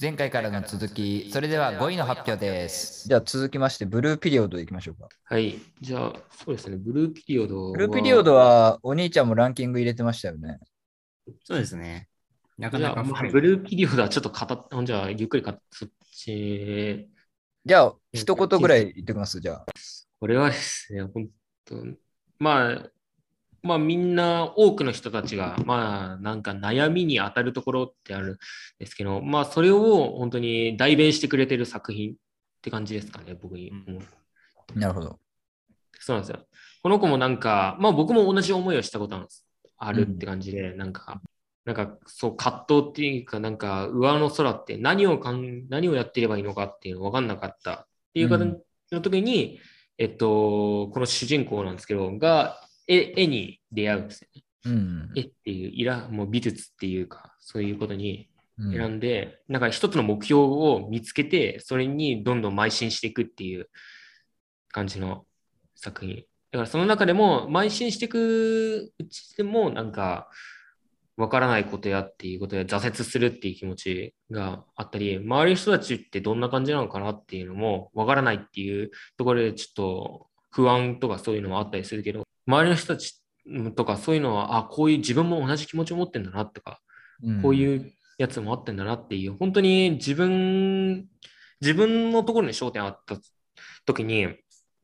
前回からの続き、それでは5位の発表です。じゃあ続きまして、ブルーピリオドいきましょうか。はい。じゃあ、そうですね。ブルーピリオドは。ブルーピリオドはお兄ちゃんもランキング入れてましたよね。そうですね。なかなかまあブルーピリオドはちょっと語っ、じゃあ、ゆっくりか、そっち。じゃあ、一言ぐらい言ってきます、じゃあ。これはですね、本当まあ、まあみんな多くの人たちが、まあなんか悩みに当たるところってあるんですけど、まあそれを本当に代弁してくれてる作品って感じですかね、僕に思う。なるほど。そうなんですよ。この子もなんか、まあ僕も同じ思いをしたことなんですあるって感じで、なんか、なんかそう葛藤っていうか、なんか上の空って何をかん何をやってればいいのかっていうの分かんなかったっていう形の時に、えっと、この主人公なんですけど、が絵絵に出会うんですよね。うん。絵っていう、イラ、もう美術っていうか、そういうことにうん選んで、なんか一つの目標を見つけて、それにどんどん邁進していくっていう感じの作品。だからその中でも、邁進していくうちでも、なんか、わからないことやっていうことで挫折するっていう気持ちがあったり、周りの人たちってどんな感じなのかなっていうのもわからないっていうところでちょっと不安とかそういうのもあったりするけど、周りの人たちとかそういうのは、あ、こういう自分も同じ気持ちを持ってんだなとか、こうういうやつもあってんだなっていう、本当に自分、自分のところに焦点あった時に、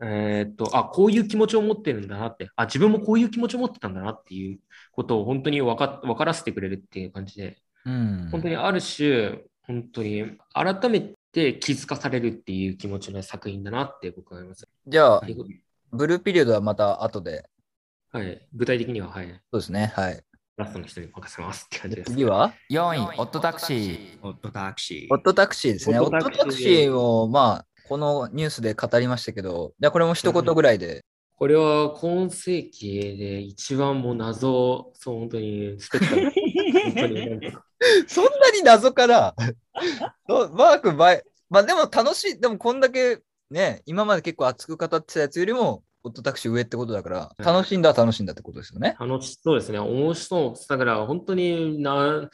えーっと、あ、こういう気持ちを持ってるんだなって、あ、自分もこういう気持ちを持ってたんだなっていうことを本当に分か分からせてくれるっていう感じで、ん。うん。本当にある種、本当に改めて気づかされるっていう気持ちの作品だなって僕は思います。じゃあは、い、ブルーピリオドはまた後で。はい、具体的には、はい、そうですね。はい。ラストの人に任せますって感じです。次は？4位、オットタクシー。オットタクシー。オットタクシーですね。オオットタクシーを、まあ、このニュースで語りましたけど、じゃあこれも一言ぐらいで。これは今世紀で一番もう謎、そう本当にスペクタル。そんなに謎から、マーク倍、まあでも楽しい、でもこんだけね、今まで結構熱く語ってたやつよりも、オットタクシー上ってことだから、うん楽しんだは楽しんだってことですよね。楽しそうですね。面白そう。だから本当にな、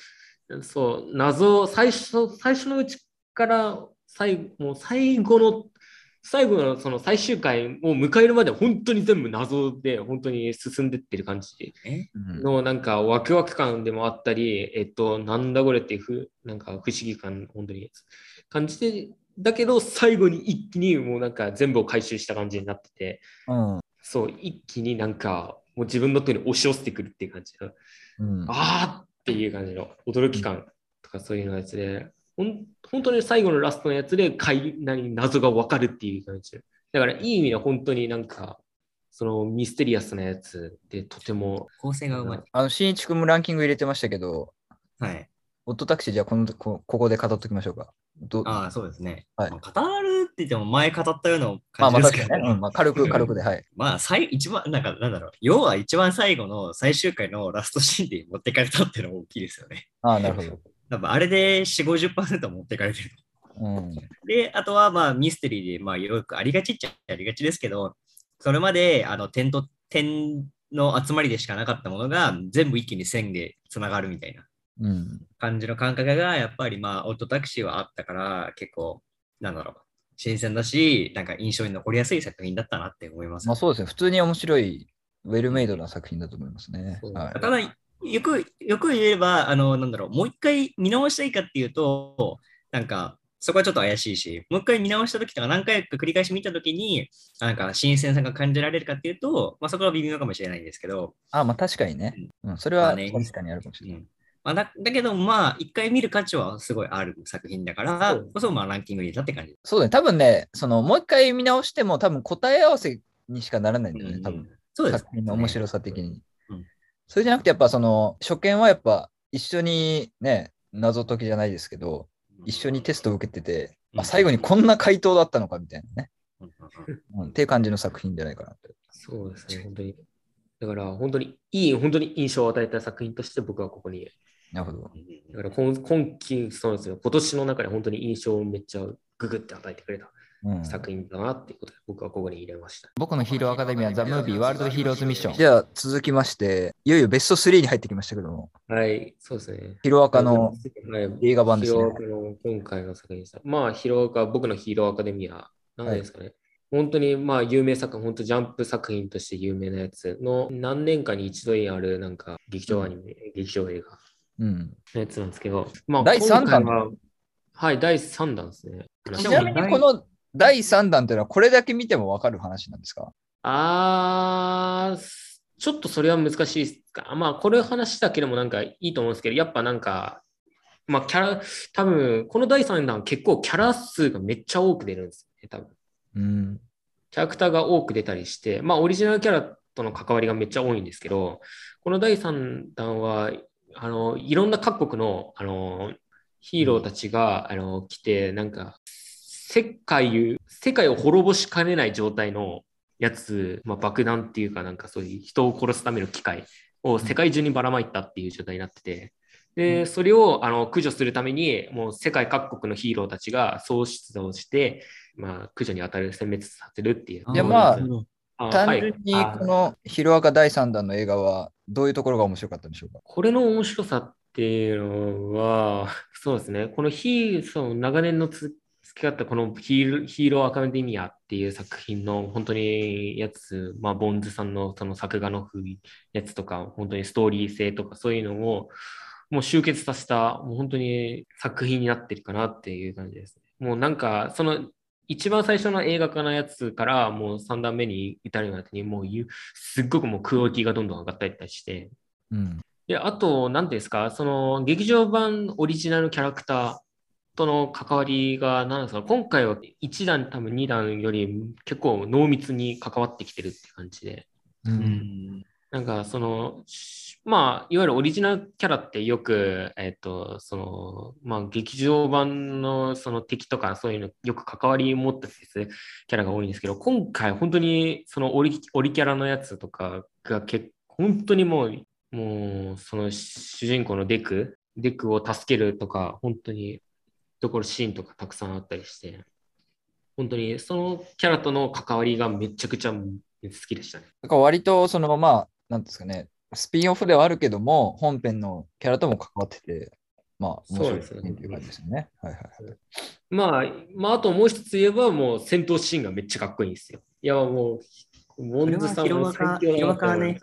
そう、謎、最初、最初のうちから最後、もう最後の、最後のその最終回を迎えるまで本当に全部謎で本当に進んでってる感じのなんかワクワク感でもあったり、えっと、なんだこれっていうふなんか不思議感、本当に感じて、だけど最後に一気にもうなんか全部を回収した感じになってて、うん。そう、一気になんかもう自分の手に押し寄せてくるっていう感じの、うん。あーっていう感じの驚き感とかそういうのやつで、ほん本当に最後のラストのやつでかい何謎がわかるっていう感じ。だからいい意味で本当になんか、そのミステリアスなやつでとても。構成がうまい。あの、しんいちくんもランキング入れてましたけど、はい。オットタクシーじゃあこのこここで語っときましょうか。どああ、そうですね。はいまあ語るって言っても前語ったようなまあまあ感じですけど、確かにね、うんまあ、軽く 軽くで、はい。まあ、最一番、なんか、なんだろう、要は一番最後の最終回のラストシーンで持ってかれたっていうのが大きいですよね。ああ、なるほど。多分あれで4、50%持ってかれてる。うん。で、あとは、まあ、ミステリーで、まあ、よくありがちっちゃありがちですけど、それまで、あの、点と点の集まりでしかなかったものが、全部一気に線でつながるみたいなうん。感じの感覚が、やっぱり、まあ、オットタクシーはあったから、結構、なんだろう、新鮮だし、なんか印象に残りやすい作品だったなって思います。まあそうですね。普通に面白い、ウェルメイドな作品だと思いますね。はいただ、よく、よく言えば、あの、なんだろう、もう一回見直したいかっていうと、なんか、そこはちょっと怪しいし、もう一回見直したときとか、何回か繰り返し見たときに、なんか、新鮮さが感じられるかっていうと、まあ、そこは微妙かもしれないんですけど、あまあ確かにね。うん、それは確かにあるかもしれない。うんまあ、だだけど、まあ、一回見る価値はすごいある作品だからこそ、まあ、ランキングに入れたって感じ。そうだね。多分ね、そのもう一回見直しても多分答え合わせにしかならないんだよね。多分。そうです、作品の面白さ的に。うんそれじゃなくて、やっぱその初見はやっぱ一緒にね、謎解きじゃないですけど、一緒にテストを受けてて、うんあ最後にこんな回答だったのかみたいなね、うんうんうんうん。っていう感じの作品じゃないかなって。そうですね、本当に。だから本当にいい、本当に印象を与えた作品として僕はここに。なるほど。だから今今期、そうですよ、今年の中で本当に印象をめっちゃググって与えてくれたうん作品だなっていうことで、僕はここに入れました。僕のヒーローアカデミーはザ・ムービーワールドヒーローズミッション。じゃあ続きまして、いよいよベスト3に入ってきましたけども、はい、そうですね。ヒロアカのはい映画版ですねヒロアカの今回の作品でした。まあ、ヒロアカ、僕のヒーローアカデミア、なんですかね。本当にまあ有名作品、本当ジャンプ作品として有名なやつの何年かに一度にあるなんか劇場アニメ、劇場映画うん。のやつなんですけど、まあ第三弾今回ははい、第3弾ですね。ちなみにこの第3弾というのはこれだけ見ても分かる話なんですか？あー、ちょっとそれは難しいですか。まあ、これ話だけでもなんかいいと思うんですけど、やっぱなんか、まあ、キャラ、多分この第3弾結構キャラ数がめっちゃ多く出るんですよね、多分。うん。キャラクターが多く出たりして、まあ、オリジナルキャラとの関わりがめっちゃ多いんですけど、この第3弾は、あの、いろんな各国の、あの、ヒーローたちが、あの、来て、なんか、世界、世界を滅ぼしかねない状態のやつ、まあ、爆弾っていうか、なんかそういう人を殺すための機械を世界中にばらまいたっていう状態になってて、で、それをあの駆除するために、もう世界各国のヒーローたちが総出動して、まあ、駆除に当たる、殲滅させるっていう。いやまあ単純にこのヒロアカ第3弾の映画はどういうところが面白かったんでしょうか？これの面白さっていうのは、そうですね、このヒーその長年のつ付き合ったこのヒーロヒーローアカデミアっていう作品の本当にやつ、まあ、ボンズさんのその作画のやつとか、本当にストーリー性とかそういうのをもう集結させた、もう本当に作品になってるかなっていう感じですね。もうなんか、その一番最初の映画化のやつからもう3段目に至るまでにもうゆすっごくもうクオリティがどんどん上がったりして、うん。で、あと、何ですか、その劇場版オリジナルキャラクターとの関わりが何ですか、今回は1弾、多分2弾より結構濃密に関わってきてるって感じで、う。うんん。なんかその、しまあ、いわゆるオリジナルキャラってよく、えっ、と、その、まあ、劇場版のその敵とかそういうのよく関わり持ったキャラが多いんですけど、今回本当にそのオリオリキャラのやつとかが結本当にもう、もう、その主人公のデク、デクを助けるとか、本当にところシーンとかたくさんあったりして、本当にそのキャラとの関わりがめちゃくちゃ好きでしたね。だか割とそのまあ、なんですかね、スピンオフではあるけども、本編のキャラとも関わってて、まあ、面白いそうですよねっていう感じですよね。はいはいはい。まあ、まあ、あともう一つ言えば、もう戦闘シーンがめっちゃかっこいいんですよ。いや、もう、モンズさんも最強だな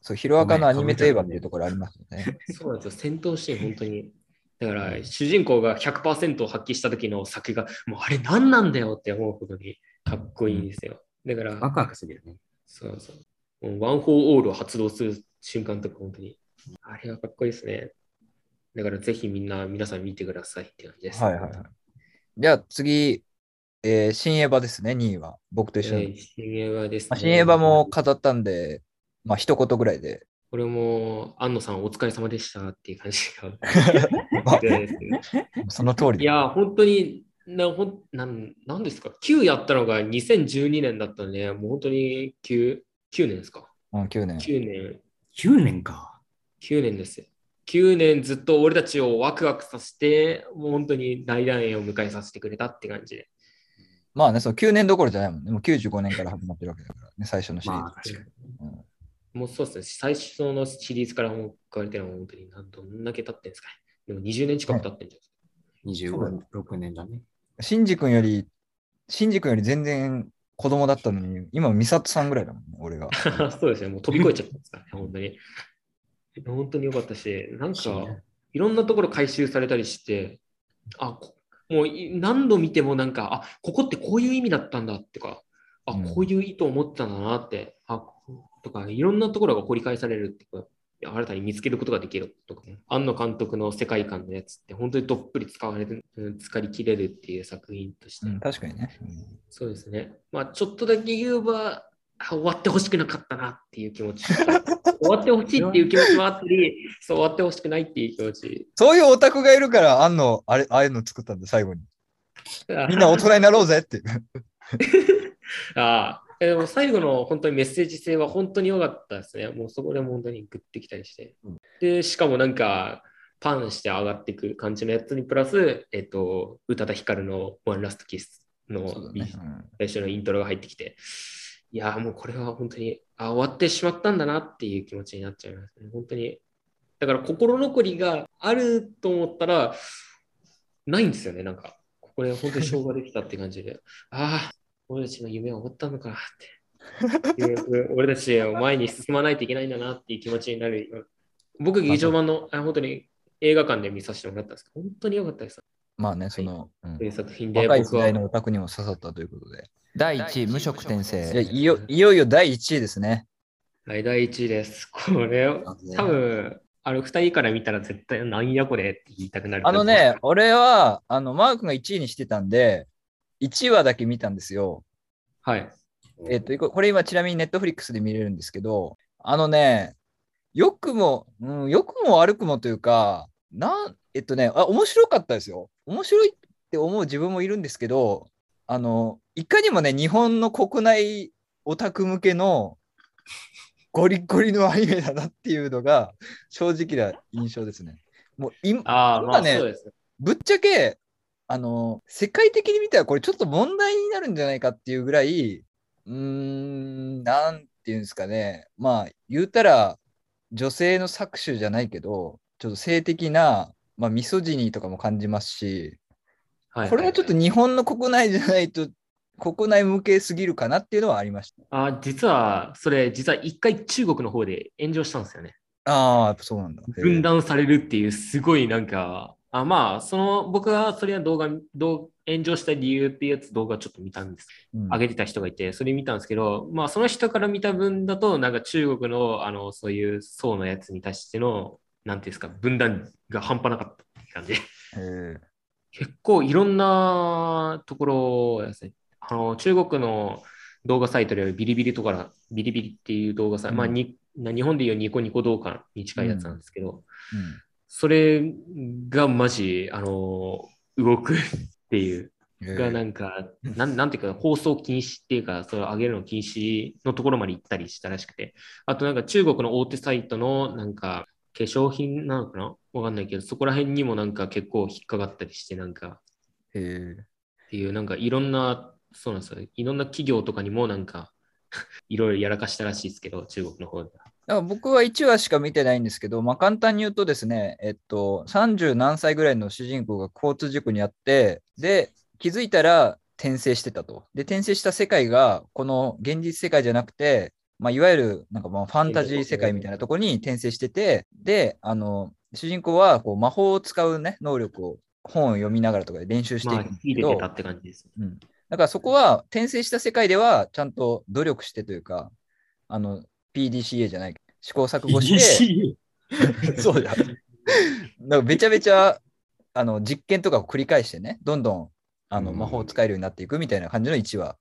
そう、ヒロアカのアニメといえばっていうところありますよね。そうなんですよ、戦闘シーン、本当に。だから、主人公が100%を発揮した時の作画が、もうあれ何なんだよって思うほどにかっこいいんですよ。だから、ワクワクするよね。そうそうワン・フォー・オールを発動する瞬間とか、本当に。あれはかっこいいですね。だから、ぜひみんな、皆さん見てくださいって感じです。はいはいはい。じゃあ次、えー新エヴァですね、2位は。僕と一緒に。えー新エヴァです、まあ、ね。新エヴァも語ったんで、まあ一言ぐらいで。これも、安野さんお疲れ様でしたっていう感じが。その通りいや、本当になほんなん、なんですか、9やったのが2012年だったんで、もう本当に 9, 9年ですか？うん、9年。9年、9年か。9年ですよ。9年ずっと俺たちをワクワクさせて、もう本当に大団円を迎えさせてくれたって感じで。まあね、そう9年どころじゃないもんね。もう95年から始まってるわけだからね、最初のシリーズ。まあ確かに。うんもうそうですね、最初のシリーズからもう変われてるのは本当になんどんだけ経ってんですかね。でも20年近く経ってんじゃないですか。25、6年だね。シンジ君より、シンジ君より全然子供だったのに、今、ミサトさんぐらいだもんね、俺が。そうですね、もう飛び越えちゃったんですからね、本当に。本当に良かったし、なんか、いろんなところ回収されたりして、あ、こもうい何度見てもなんか、あ、ここってこういう意味だったんだってか、あ、うんこういう意図を持ってたんだなって、あ、とか、いろんなところが掘り返されるっていうか、新たに見つけることができるとか、ね、庵野監督の世界観のやつって本当にどっぷり使われる、うん使い切れるっていう作品として、うん、確かにね。そうですね。まあ、ちょっとだけ言えば、あ終わってほしくなかったなっていう気持ち。終わってほしいっていう気持ちもあったり、そう終わってほしくないっていう気持ち。そういうオタクがいるから、あんの、あれ、ああいうの作ったんだ、最後に。みんな大人になろうぜっていう。ああ、えでも最後の本当にメッセージ性は本当に良かったですね。もうそこでも本当にグッてきたりして。うんで、しかもなんか、パンして上がっていく感じのやつにプラス、えっと、宇多田ヒカルのワンラストキスのね。うん最初のイントロが入ってきて、いやーもうこれは本当に、あ、終わってしまったんだなっていう気持ちになっちゃいますね。本当に。だから心残りがあると思ったら、ないんですよね。なんか、これ本当に消化できたって感じで、ああ、俺たちの夢は終わったのかなって。俺たちは前に進まないといけないんだなっていう気持ちになる。僕、劇場版の、あ本当に映画館で見させてもらったんですけど、本当に良かったです。まあね、その、うんそういう作品で若い時代のオタクにも刺さったということで。第1位、無職転生。いよいよいよ第1位ですね。はい、第1位です。これ、多分あの2人から見たら絶対なんやこれって言いたくなる。あのね、、俺は、あの、マー君が1位にしてたんで、1話だけ見たんですよ。はい。えっと、ここれ今ちなみにネットフリックスで見れるんですけど、あのね、良くも、うん、良くも悪くもというか、なん、えっとね、あ、面白かったですよ。面白いって思う自分もいるんですけど、あの、いかにもね、日本の国内オタク向けのゴリゴリのアニメだなっていうのが正直な印象ですね。もう今あねそうです。ぶっちゃけ、あの、世界的に見たらこれちょっと問題になるんじゃないかっていうぐらい、うーん、なんていうんですかね。まあ、言うたら、女性の搾取じゃないけど、ちょっと性的な、まあ、ミソジニーとかも感じますし、はいこれはちょっと日本の国内じゃないと、国内向けすぎるかなっていうのはありました。あ実は、それ、実は一回中国の方で炎上したんですよね。ああ、そうなんだ。分断されるっていう、すごいなんか、あまあ、その、僕はそれは動画、動炎上した理由っていうやつ動画ちょっと見たんです。うん上げてた人がいて、それ見たんですけど、まあ、その人から見た分だと、なんか中国の、あの、そういう層のやつに対しての、なんていうんですか、分断が半端なかったって感じ。結構いろんなところですね。あの、中国の動画サイトでビリビリとか、ビリビリっていう動画サイト、うんまあに、日本でいうニコニコ動画に近いやつなんですけど、うんそれがマジ、あの、動くっていう、がなんか、なんなんていうか、放送禁止っていうか、それを上げるの禁止のところまで行ったりしたらしくて、あとなんか中国の大手サイトのなんか、化粧品なのかな？わかんないけど、そこら辺にもなんか結構引っかかったりして、なんか、へえ。っていう、なんかいろんな、そうなんですよ。いろんな企業とかにもなんか、いろいろやらかしたらしいですけど、中国の方では。だから僕は1話しか見てないんですけど、まあ、簡単に言うとですね、えっと、30何歳ぐらいの主人公が交通事故にあって、で、気づいたら転生してたと。で、転生した世界が、この現実世界じゃなくて、まあ、いわゆるなんかまあファンタジー世界みたいなところに転生してて、で、あの、主人公はこう魔法を使うね、能力を本を読みながらとかで練習していまあ、くんですけど、秀でてたって感じです。うん。だからそこは転生した世界ではちゃんと努力してというか、あの、PDCA じゃない、試行錯誤して、そうじゃん。だからめちゃめちゃあの実験とかを繰り返してね、どんどんあのうん。魔法を使えるようになっていくみたいな感じの1話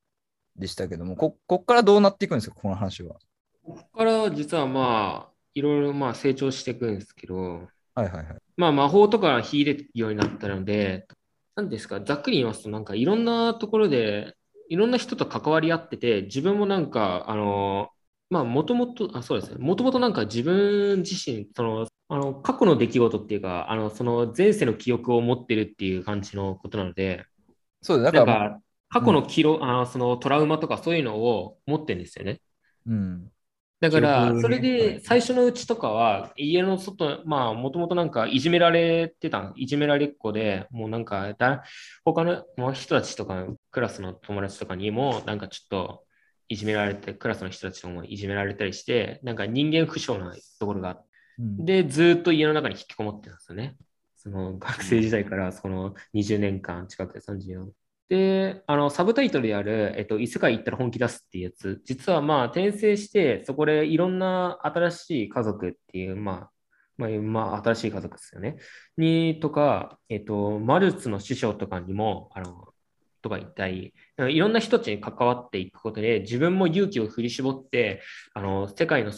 でしたけども、ここっからどうなっていくんですか、この話は。ここから実はまあ、いろいろまあ成長していくんですけど、はいはいはい。まあ魔法とか秀でるようになったので、なんですか、ざっくり言いますと、なんかいろんなところで、いろんな人と関わり合ってて、自分もなんか、あの、まあ、もともと、あ、そうですね、もともとなんか自分自身、その、あの、過去の出来事っていうか、あの、その前世の記憶を持ってるっていう感じのことなので、そうだ、だなんから、か、過去の記録、あの、そのトラウマとかそういうのを持ってるんですよね。うん。だから、それはでい。最初のうちとかは、家の外、まあ、もともとなんかいじめられてた、いじめられっ子で、もうなんかだ、他のもう人たちとか、クラスの友達とかにも、なんかちょっといじめられて、クラスの人たちともいじめられたりして、なんか人間不詳なところがあって、うんで、ずーっと家の中に引きこもってたんですよね。その学生時代からその20年間近くで34。で、あの、サブタイトルである、えっと、異世界行ったら本気出すっていうやつ、実はまあ、転生して、そこでいろんな新しい家族っていう、まあ、まあ、まあ、新しい家族ですよね。に、とか、えっと、魔術の師匠とかにも、あの、とかいたり、いろんな人たちに関わっていくことで、自分も勇気を振り絞って、あの、世界の、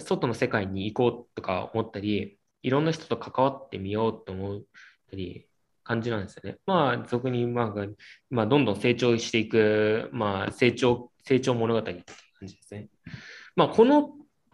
外の世界に行こうとか思ったり、いろんな人と関わってみようと思ったり、感じなんですよね。まあ、俗に、まあ、まあ、どんどん成長していく、まあ、成長、成長物語って感じですね。まあ、この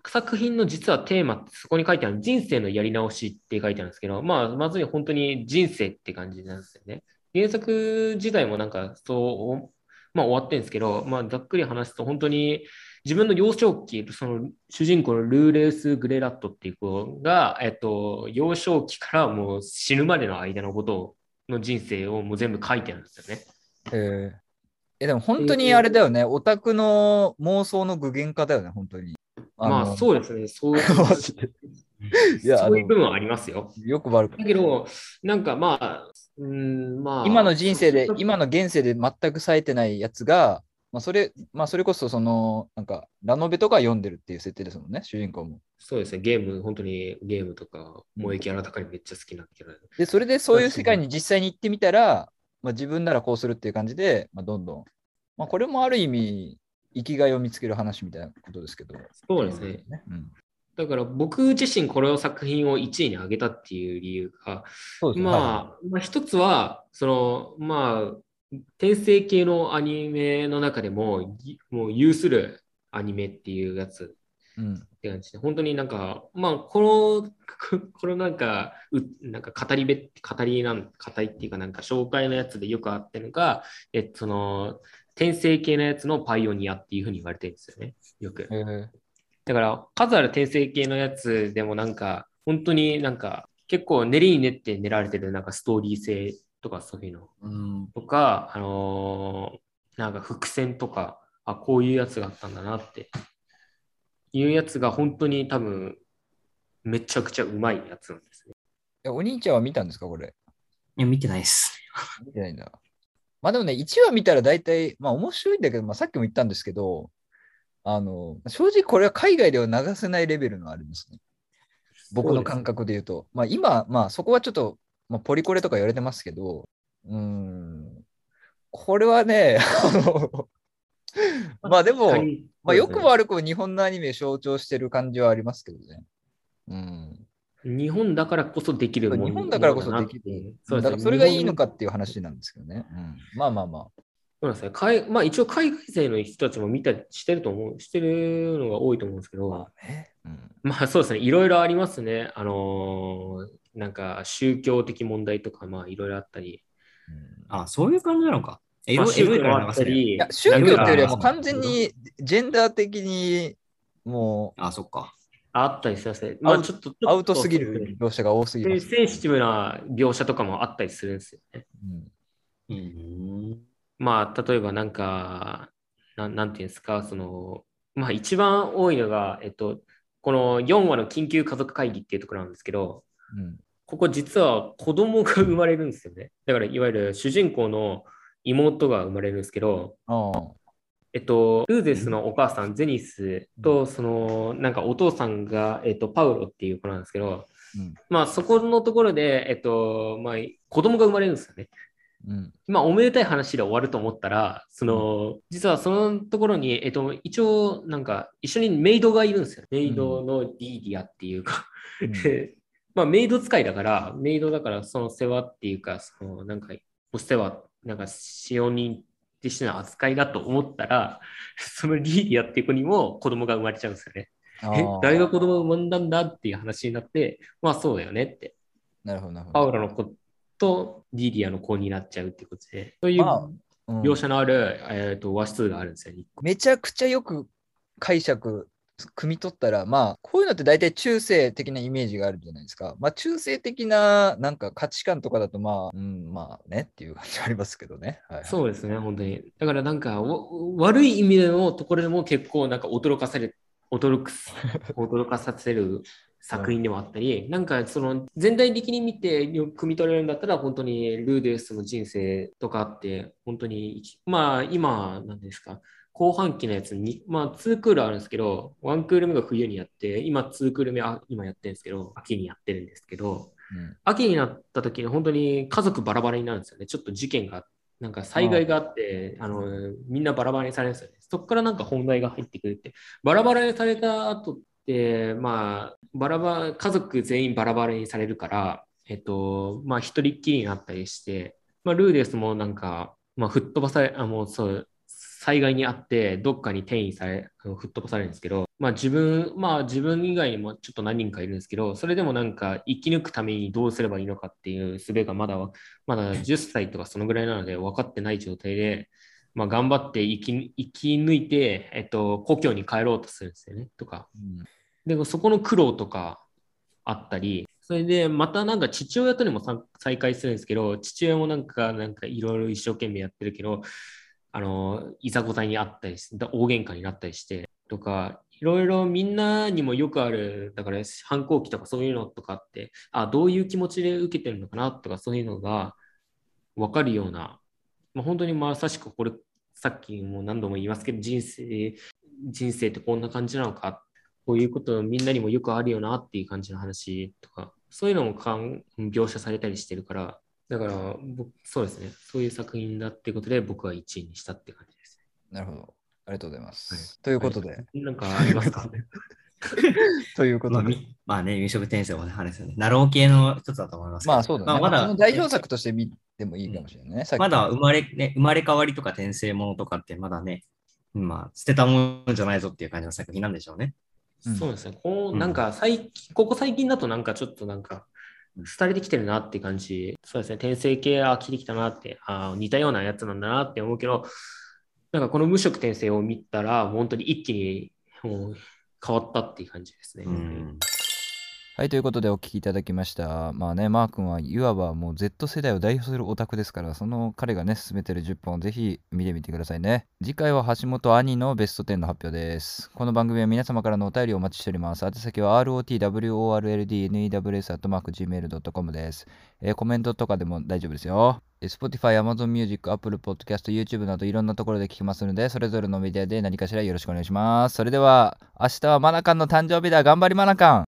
作品の実はテーマってそこに書いてある人生のやり直しって書いてあるんですけど、まあ、まず本当に人生って感じなんですよね。原作自体もなんかそうまあ終わってるんですけど、まあざっくり話すと本当に自分の幼少期、その主人公のルーレース・グレラットっていう子が、えっと、幼少期からもう死ぬまでの間のことの人生をもう全部書いてるんですよね。えーえ、でも本当にあれだよね、オタクの妄想の具現化だよね、本当に。まあそうですね。そういう そういう部分はありますよ。よく悪くだけど、なんかまあ、うん、まあ。今の人生で今の現世で全く冴えてないやつが、まあ、それ、まあ、それこそ、その、なんか、ラノベとか読んでるっていう設定ですもんね、主人公も。そうですね。ゲーム、本当にゲームとか、萌えキャラとかにめっちゃ好きなキャラ。で、それでそういう世界に実際に行ってみたら、まあ、自分ならこうするっていう感じで、まあ、どんどん、まあ、これもある意味、生きがいを見つける話みたいなことですけど。そうですね。うん、だから僕自身この作品を1位に上げたっていう理由が、ね。まあ、まあ一つは、その、まあ、転生系のアニメの中でも、ぎもう有するアニメっていうやつうん、って感じで、本当になんか、まあ、この、このなんか、うなんか語りべ、語りなん、語りっていうかなんか紹介のやつでよくあってるのが、えその、転生系のやつのパイオニアっていうふうに言われてるんですよね。よく。えーだから、数ある転生系のやつでもなんか、本当になんか、結構練りに練って練られてるなんかストーリー性とかそういうのうん、とか、あのーなんか伏線とか、あ、こういうやつがあったんだなっていうやつが本当に多分、めちゃくちゃうまいやつなんですね。えお兄ちゃんは見たんですか、これ？いや、見てないです。見てないんだ。まあでもね、1話見たら大体、まあ面白いんだけど、まあさっきも言ったんですけど、あの、正直これは海外では流せないレベルのあるんですね。僕の感覚で言うと。まあ今、まあそこはちょっと、まあ、ポリコレとか言われてますけど、うーん、これはね、あの、まあでも、まあ良くも悪くも日本のアニメを象徴してる感じはありますけどね。うん。日本だからこそできるもの日本だからこそできるそうだからそれがいいのかっていう話なんですけどね。うん、まあまあまあ。そうなんですね。海まあ一応海外勢の人たちも見たりしてると思う、してるのが多いと思うんですけど、まあね。うんまあそうですね、いろいろありますね。あのーなんか宗教的問題とか、まあいろいろあったり。うんあ、そういう感じなのか。いから流あっ。たりいや宗教っていうよりはも完全にジェンダー的にもあ、そっか。あったりしますね。まあちょっと、うアウトすぎる描写が多すぎでます。センシティブな描写とかもあったりするんですよね。うんうん。まあ例えばなんか、なんなんていうんですか、その、まあ一番多いのが、えっと、この4話の緊急家族会議っていうところなんですけど、うんここ実は子供が生まれるんですよね。だからいわゆる主人公の妹が生まれるんですけど、えっと、ルーゼスのお母さん、ゼニスと、その、なんかお父さんが、えっと、パウロっていう子なんですけど、うんまあそこのところで、えっと、まあ子供が生まれるんですよね。うんまあおめでたい話で終わると思ったら、その、実はそのところに、えっと、一応、なんか一緒にメイドがいるんですよ。メイドのディーディアっていうか、まあ、メイド使いだから、メイドだから、その世話っていうか、そのなんか、お世話、なんか、使用人としての扱いだと思ったら、そのリーディアっていう子にも子供が生まれちゃうんですよね。え誰が子供を産んだんだっていう話になって、まあそうだよねって。なるほどなるほパど。ウロの子とリーディアの子になっちゃうっていうことで、そういうまあうん描写のある、えー、と和数があるんですよ、めちゃくちゃよく解釈、汲み取ったら、まあ、こういうのって大体中性的なイメージがあるじゃないですか。まあ、中性的ななんか価値観とかだと、まあ、うん、まあねっていう感じありますけどね。はいはい、そうですね、本当に。だからなんか、わ悪い意味でのところでも結構なんか驚かされ、驚く、驚かさせる作品でもあったり、なんかその全体的に見てよく汲み取れるんだったら、本当にルーデスの人生とかって、本当に、まあ今、なんですか、後半期のやつに、まあ2クールあるんですけど、1クール目が冬にやって、今2クール目あ今やってるんですけど、秋にやってるんですけど、うん秋になった時に本当に家族バラバラになるんですよね。ちょっと事件が、なんか災害があって、あの、みんなバラバラにされるんですよね。そこからなんか本題が入ってくるって。バラバラにされた後って、まあ、バラバラ、家族全員バラバラにされるから、えっと、まあ、一人っきりになったりして、まあ、ルーデスもなんか、まあ、吹っ飛ばされ、あ、もうそう、災害にあって、どっかに転移され、吹っ飛ばされるんですけど、まあ自分、まあ自分以外にもちょっと何人かいるんですけど、それでもなんか生き抜くためにどうすればいいのかっていう術がまだ、まだ10歳とかそのぐらいなので分かってない状態で、まあ、頑張って生き生き抜いて、えっと、故郷に帰ろうとするんですよね、とか。うんでもそこの苦労とかあったり、それでまたなんか父親とにもさ再会するんですけど、父親もなんかなんかいろいろ一生懸命やってるけど、あの、いざこざにあったり大喧嘩になったりして、とか、いろいろみんなにもよくある、だから反抗期とかそういうのとかって、あ、どういう気持ちで受けてるのかなとかそういうのが分かるような、まあ、本当にまさしくこれ、さっきも何度も言いますけど、人生、人生ってこんな感じなのか？こういうことみんなにもよくあるよなっていう感じの話とか、そういうのもかん描写されたりしてるから、だから僕、そうですね、そういう作品だっていうことで僕は1位にしたって感じです。なるほど。ありがとうございます。はいということで、なんかありますか？ということで、まあみまあね、飲食転生もね、話ですよね。ナロー系の一つだと思いますまあそうだね。まあまだ代表作として見てもいいかもしれないね。まだ生まれ、ね、生まれ変わりとか転生ものとかってまだね、まあ、捨てたものじゃないぞっていう感じの作品なんでしょうね。うんそうですね。こううんなんか最近、ここ最近だとなんかちょっとなんか、廃れてきてるなって感じ。そうですね。転生系飽きてきたなって、あ似たようなやつなんだなって思うけど、なんかこの無色転生を見たら、本当に一気にもう変わったっていう感じですね。うん。はい、ということでお聞きいただきました。まあね、マー君はいわばもう Z 世代を代表するオタクですから、その彼がね、進めてる10本をぜひ見てみてくださいね。次回は橋本兄のベスト10の発表です。この番組は皆様からのお便りをお待ちしております。宛先は rotworldnews.gmail.com です、えーコメントとかでも大丈夫ですよ。Spotify、Amazon Music、Apple Podcast、YouTube などいろんなところで聞きますので、それぞれのメディアで何かしらよろしくお願いします。それでは、明日はマナカンの誕生日だ。頑張りマナカン